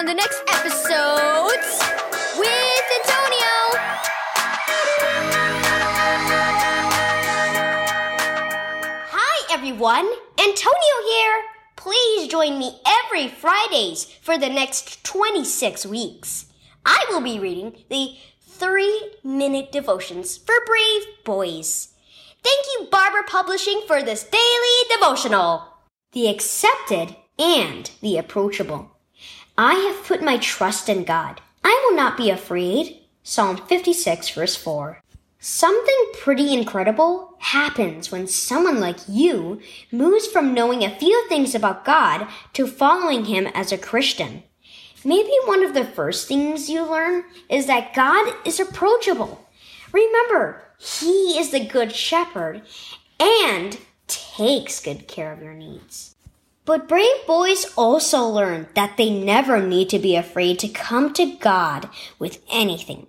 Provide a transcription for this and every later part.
on the next episodes with Antonio. Hi, everyone. Antonio here. Please join me every Fridays for the next 26 weeks. I will be reading the three minute devotions for brave boys. Thank you, Barbour Publishing, for this daily devotional. The accepted and the approachable. I have put my trust in God. I will not be afraid. Psalm 56, verse 4. Something pretty incredible happens when someone like you moves from knowing a few things about God to following Him as a Christian. Maybe one of the first things you learn is that God is approachable. Remember, He is the Good Shepherd and takes good care of your needs. But brave boys also learn that they never need to be afraid to come to God with anything.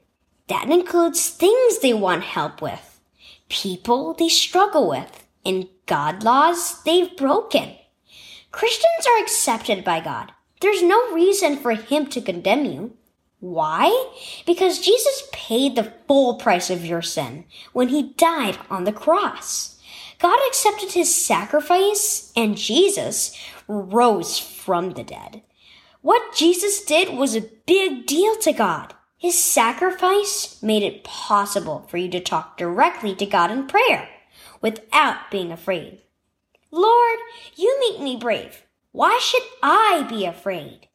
That includes things they want help with, people they struggle with, and God laws they've broken. Christians are accepted by God. There's no reason for Him to condemn you. Why? Because Jesus paid the full price of your sin when He died on the cross. God accepted His sacrifice and Jesus rose from the dead. What Jesus did was a big deal to God. His sacrifice made it possible for you to talk directly to God in prayer without being afraid. Lord, you make me brave. Why should I be afraid?